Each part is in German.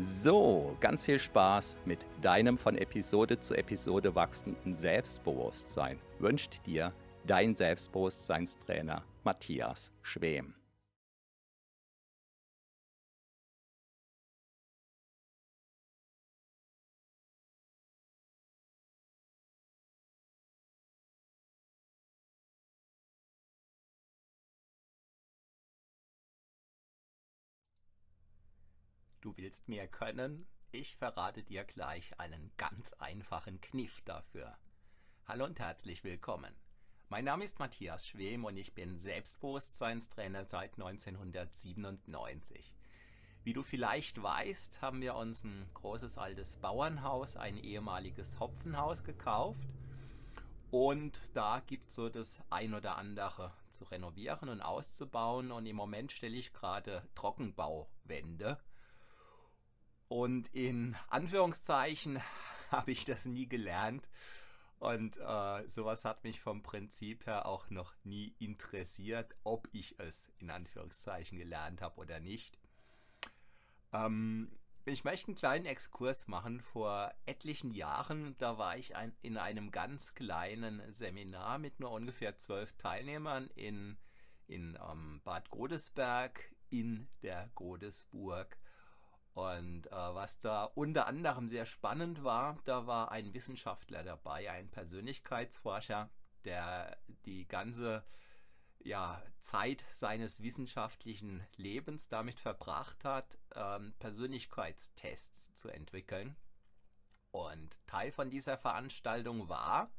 So, ganz viel Spaß mit deinem von Episode zu Episode wachsenden Selbstbewusstsein wünscht dir dein Selbstbewusstseinstrainer Matthias Schwem. Du willst mehr können? Ich verrate dir gleich einen ganz einfachen Kniff dafür. Hallo und herzlich willkommen. Mein Name ist Matthias Schwem und ich bin Selbstbewusstseinstrainer seit 1997. Wie du vielleicht weißt, haben wir uns ein großes altes Bauernhaus, ein ehemaliges Hopfenhaus gekauft. Und da gibt es so das ein oder andere zu renovieren und auszubauen. Und im Moment stelle ich gerade Trockenbauwände und in Anführungszeichen habe ich das nie gelernt. Und äh, sowas hat mich vom Prinzip her auch noch nie interessiert, ob ich es in Anführungszeichen gelernt habe oder nicht. Ähm, ich möchte einen kleinen Exkurs machen. Vor etlichen Jahren, da war ich ein, in einem ganz kleinen Seminar mit nur ungefähr zwölf Teilnehmern in, in ähm, Bad Godesberg in der Godesburg. Und äh, was da unter anderem sehr spannend war, da war ein Wissenschaftler dabei, ein Persönlichkeitsforscher, der die ganze ja, Zeit seines wissenschaftlichen Lebens damit verbracht hat, ähm, Persönlichkeitstests zu entwickeln. Und Teil von dieser Veranstaltung war,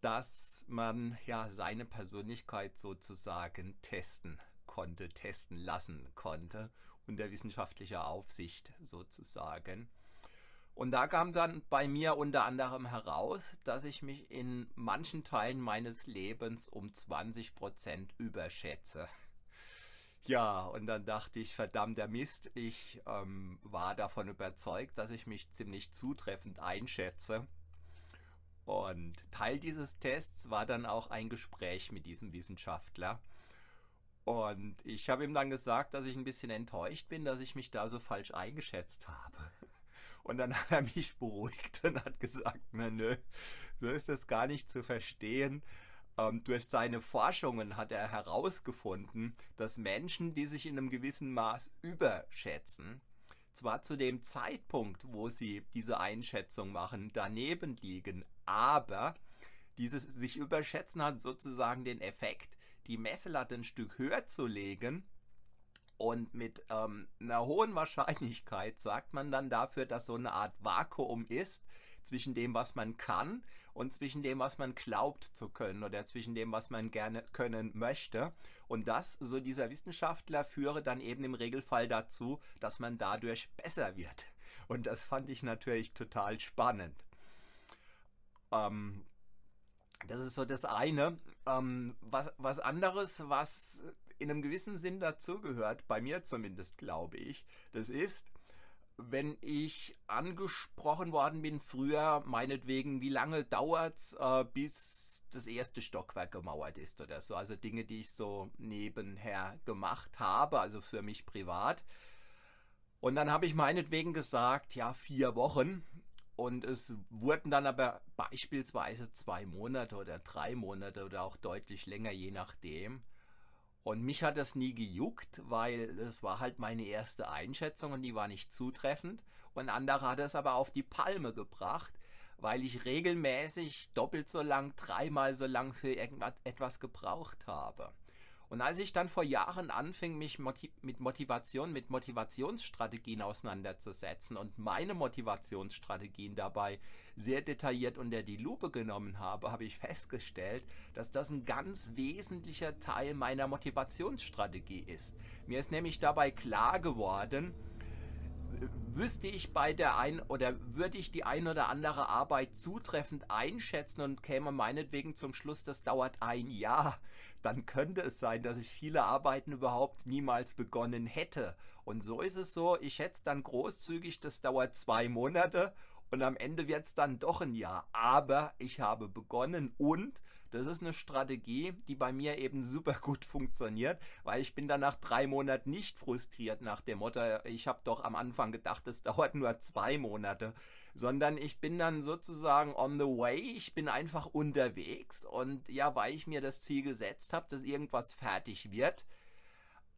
dass man ja seine Persönlichkeit sozusagen testen konnte, testen lassen konnte unter wissenschaftlicher Aufsicht sozusagen. Und da kam dann bei mir unter anderem heraus, dass ich mich in manchen Teilen meines Lebens um 20 Prozent überschätze. Ja, und dann dachte ich, verdammter Mist, ich ähm, war davon überzeugt, dass ich mich ziemlich zutreffend einschätze. Und Teil dieses Tests war dann auch ein Gespräch mit diesem Wissenschaftler. Und ich habe ihm dann gesagt, dass ich ein bisschen enttäuscht bin, dass ich mich da so falsch eingeschätzt habe. Und dann hat er mich beruhigt und hat gesagt, na nö, so ist das gar nicht zu verstehen. Ähm, durch seine Forschungen hat er herausgefunden, dass Menschen, die sich in einem gewissen Maß überschätzen, zwar zu dem Zeitpunkt, wo sie diese Einschätzung machen, daneben liegen, aber dieses sich überschätzen hat sozusagen den Effekt, die Messlatte ein Stück höher zu legen. Und mit ähm, einer hohen Wahrscheinlichkeit sagt man dann dafür, dass so eine Art Vakuum ist zwischen dem, was man kann und zwischen dem, was man glaubt zu können oder zwischen dem, was man gerne können möchte. Und das, so dieser Wissenschaftler, führe dann eben im Regelfall dazu, dass man dadurch besser wird. Und das fand ich natürlich total spannend. Ähm, das ist so das eine. Ähm, was, was anderes, was in einem gewissen Sinn dazugehört, bei mir zumindest glaube ich, das ist, wenn ich angesprochen worden bin früher, meinetwegen, wie lange dauert es, äh, bis das erste Stockwerk gemauert ist oder so. Also Dinge, die ich so nebenher gemacht habe, also für mich privat. Und dann habe ich meinetwegen gesagt, ja, vier Wochen. Und es wurden dann aber beispielsweise zwei Monate oder drei Monate oder auch deutlich länger, je nachdem. Und mich hat das nie gejuckt, weil es war halt meine erste Einschätzung und die war nicht zutreffend. Und andere hat es aber auf die Palme gebracht, weil ich regelmäßig doppelt so lang, dreimal so lang für irgendetwas gebraucht habe. Und als ich dann vor Jahren anfing, mich mit Motivation, mit Motivationsstrategien auseinanderzusetzen und meine Motivationsstrategien dabei sehr detailliert unter die Lupe genommen habe, habe ich festgestellt, dass das ein ganz wesentlicher Teil meiner Motivationsstrategie ist. Mir ist nämlich dabei klar geworden, wüsste ich bei der ein oder würde ich die ein oder andere Arbeit zutreffend einschätzen und käme meinetwegen zum Schluss, das dauert ein Jahr, dann könnte es sein, dass ich viele Arbeiten überhaupt niemals begonnen hätte. Und so ist es so, ich schätze dann großzügig, das dauert zwei Monate und am Ende wird es dann doch ein Jahr. Aber ich habe begonnen und das ist eine Strategie, die bei mir eben super gut funktioniert, weil ich bin dann nach drei Monaten nicht frustriert nach dem Motto, ich habe doch am Anfang gedacht, es dauert nur zwei Monate, sondern ich bin dann sozusagen on the way, ich bin einfach unterwegs und ja, weil ich mir das Ziel gesetzt habe, dass irgendwas fertig wird,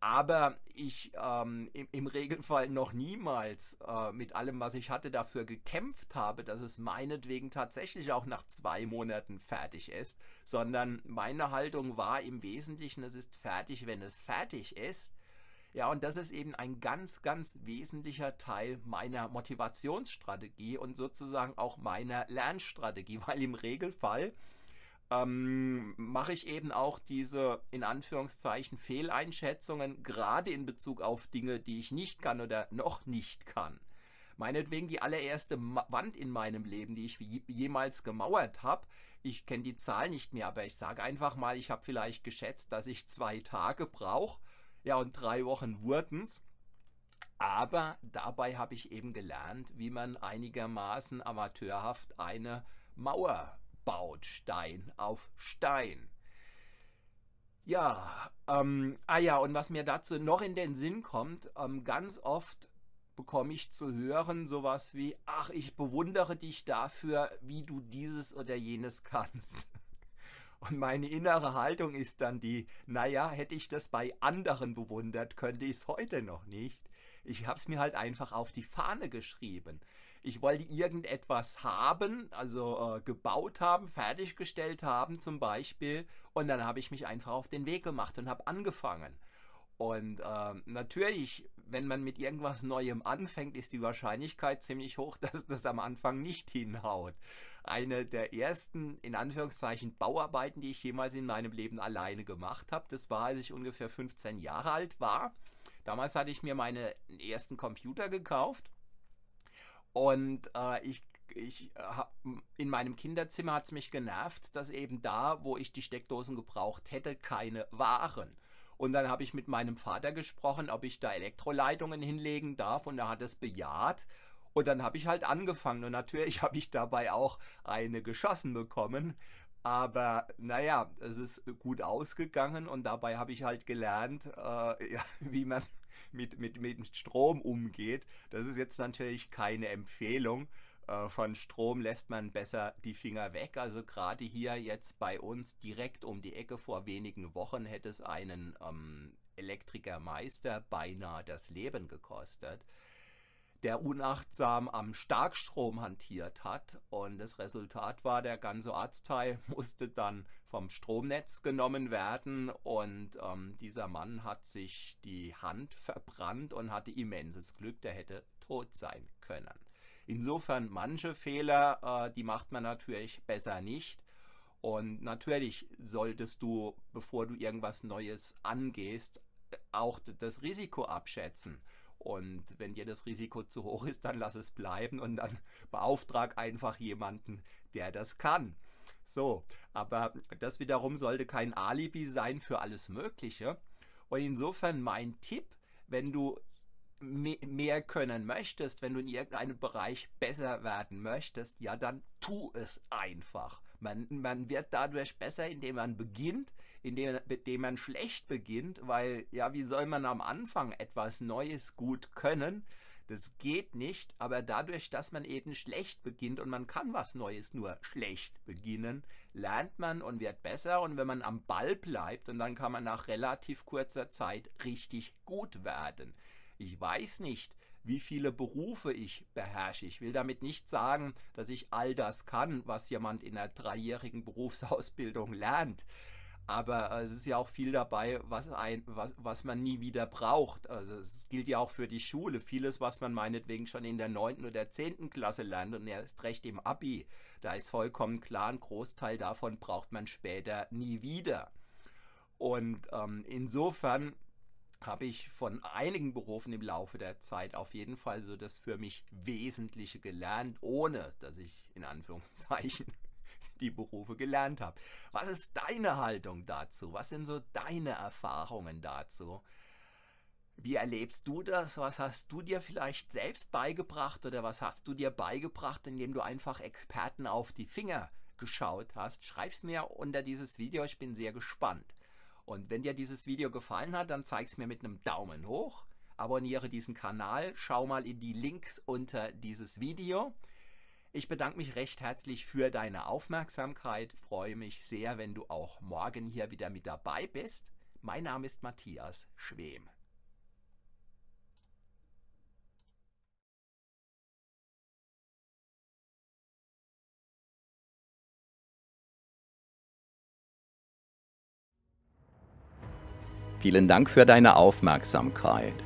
aber ich ähm, im, im, Regelfall noch niemals äh, mit allem, was ich hatte, dafür gekämpft habe, dass es meinetwegen tatsächlich auch nach zwei Monaten fertig ist, sondern meine Haltung war im Wesentlichen, es ist fertig, wenn es fertig ist. Ja, und das ist eben ein ganz, ganz wesentlicher Teil meiner Motivationsstrategie und sozusagen auch meiner Lernstrategie, weil im Regelfall ähm, mache ich eben auch diese in Anführungszeichen Fehleinschätzungen, gerade in Bezug auf Dinge, die ich nicht kann oder noch nicht kann. Meinetwegen die allererste Wand in meinem Leben, die ich jemals gemauert habe. Ich kenne die Zahl nicht mehr, aber ich sage einfach mal, ich habe vielleicht geschätzt, dass ich zwei Tage brauche. Ja, und drei Wochen wurden's. Aber dabei habe ich eben gelernt, wie man einigermaßen amateurhaft eine Mauer baut Stein auf Stein. Ja, ähm, ah ja, und was mir dazu noch in den Sinn kommt, ähm, ganz oft bekomme ich zu hören sowas wie, ach, ich bewundere dich dafür, wie du dieses oder jenes kannst. Und meine innere Haltung ist dann die, naja, hätte ich das bei anderen bewundert, könnte ich es heute noch nicht. Ich habe es mir halt einfach auf die Fahne geschrieben. Ich wollte irgendetwas haben, also äh, gebaut haben, fertiggestellt haben zum Beispiel. Und dann habe ich mich einfach auf den Weg gemacht und habe angefangen. Und äh, natürlich, wenn man mit irgendwas Neuem anfängt, ist die Wahrscheinlichkeit ziemlich hoch, dass das am Anfang nicht hinhaut. Eine der ersten, in Anführungszeichen, Bauarbeiten, die ich jemals in meinem Leben alleine gemacht habe, das war, als ich ungefähr 15 Jahre alt war. Damals hatte ich mir meinen ersten Computer gekauft und äh, ich, ich hab, in meinem Kinderzimmer hat es mich genervt, dass eben da, wo ich die Steckdosen gebraucht hätte, keine waren. Und dann habe ich mit meinem Vater gesprochen, ob ich da Elektroleitungen hinlegen darf und er hat es bejaht. Und dann habe ich halt angefangen und natürlich habe ich dabei auch eine geschossen bekommen. Aber naja, es ist gut ausgegangen und dabei habe ich halt gelernt, äh, ja, wie man mit, mit, mit Strom umgeht. Das ist jetzt natürlich keine Empfehlung. Äh, von Strom lässt man besser die Finger weg. Also gerade hier jetzt bei uns direkt um die Ecke vor wenigen Wochen hätte es einen ähm, Elektrikermeister beinahe das Leben gekostet der unachtsam am Starkstrom hantiert hat. Und das Resultat war, der ganze Ortsteil musste dann vom Stromnetz genommen werden. Und ähm, dieser Mann hat sich die Hand verbrannt und hatte immenses Glück, der hätte tot sein können. Insofern manche Fehler, äh, die macht man natürlich besser nicht. Und natürlich solltest du, bevor du irgendwas Neues angehst, auch das Risiko abschätzen. Und wenn dir das Risiko zu hoch ist, dann lass es bleiben und dann beauftrag einfach jemanden, der das kann. So, aber das wiederum sollte kein Alibi sein für alles Mögliche. Und insofern mein Tipp, wenn du mehr können möchtest, wenn du in irgendeinem Bereich besser werden möchtest, ja, dann tu es einfach. Man, man wird dadurch besser, indem man beginnt, indem, indem man schlecht beginnt, weil, ja, wie soll man am Anfang etwas Neues gut können? Das geht nicht, aber dadurch, dass man eben schlecht beginnt und man kann was Neues nur schlecht beginnen, lernt man und wird besser und wenn man am Ball bleibt und dann kann man nach relativ kurzer Zeit richtig gut werden. Ich weiß nicht, wie viele Berufe ich beherrsche. Ich will damit nicht sagen, dass ich all das kann, was jemand in einer dreijährigen Berufsausbildung lernt. Aber äh, es ist ja auch viel dabei, was, ein, was, was man nie wieder braucht. Also es gilt ja auch für die Schule. Vieles, was man meinetwegen schon in der 9. oder 10. Klasse lernt und erst recht im Abi, da ist vollkommen klar, ein Großteil davon braucht man später nie wieder. Und ähm, insofern habe ich von einigen Berufen im Laufe der Zeit auf jeden Fall so das für mich Wesentliche gelernt, ohne dass ich in Anführungszeichen die Berufe gelernt habe. Was ist deine Haltung dazu? Was sind so deine Erfahrungen dazu? Wie erlebst du das? Was hast du dir vielleicht selbst beigebracht oder was hast du dir beigebracht, indem du einfach Experten auf die Finger geschaut hast? Schreib's mir unter dieses Video, ich bin sehr gespannt. Und wenn dir dieses Video gefallen hat, dann zeig's mir mit einem Daumen hoch. Abonniere diesen Kanal, schau mal in die Links unter dieses Video. Ich bedanke mich recht herzlich für deine Aufmerksamkeit, freue mich sehr, wenn du auch morgen hier wieder mit dabei bist. Mein Name ist Matthias Schwem. Vielen Dank für deine Aufmerksamkeit.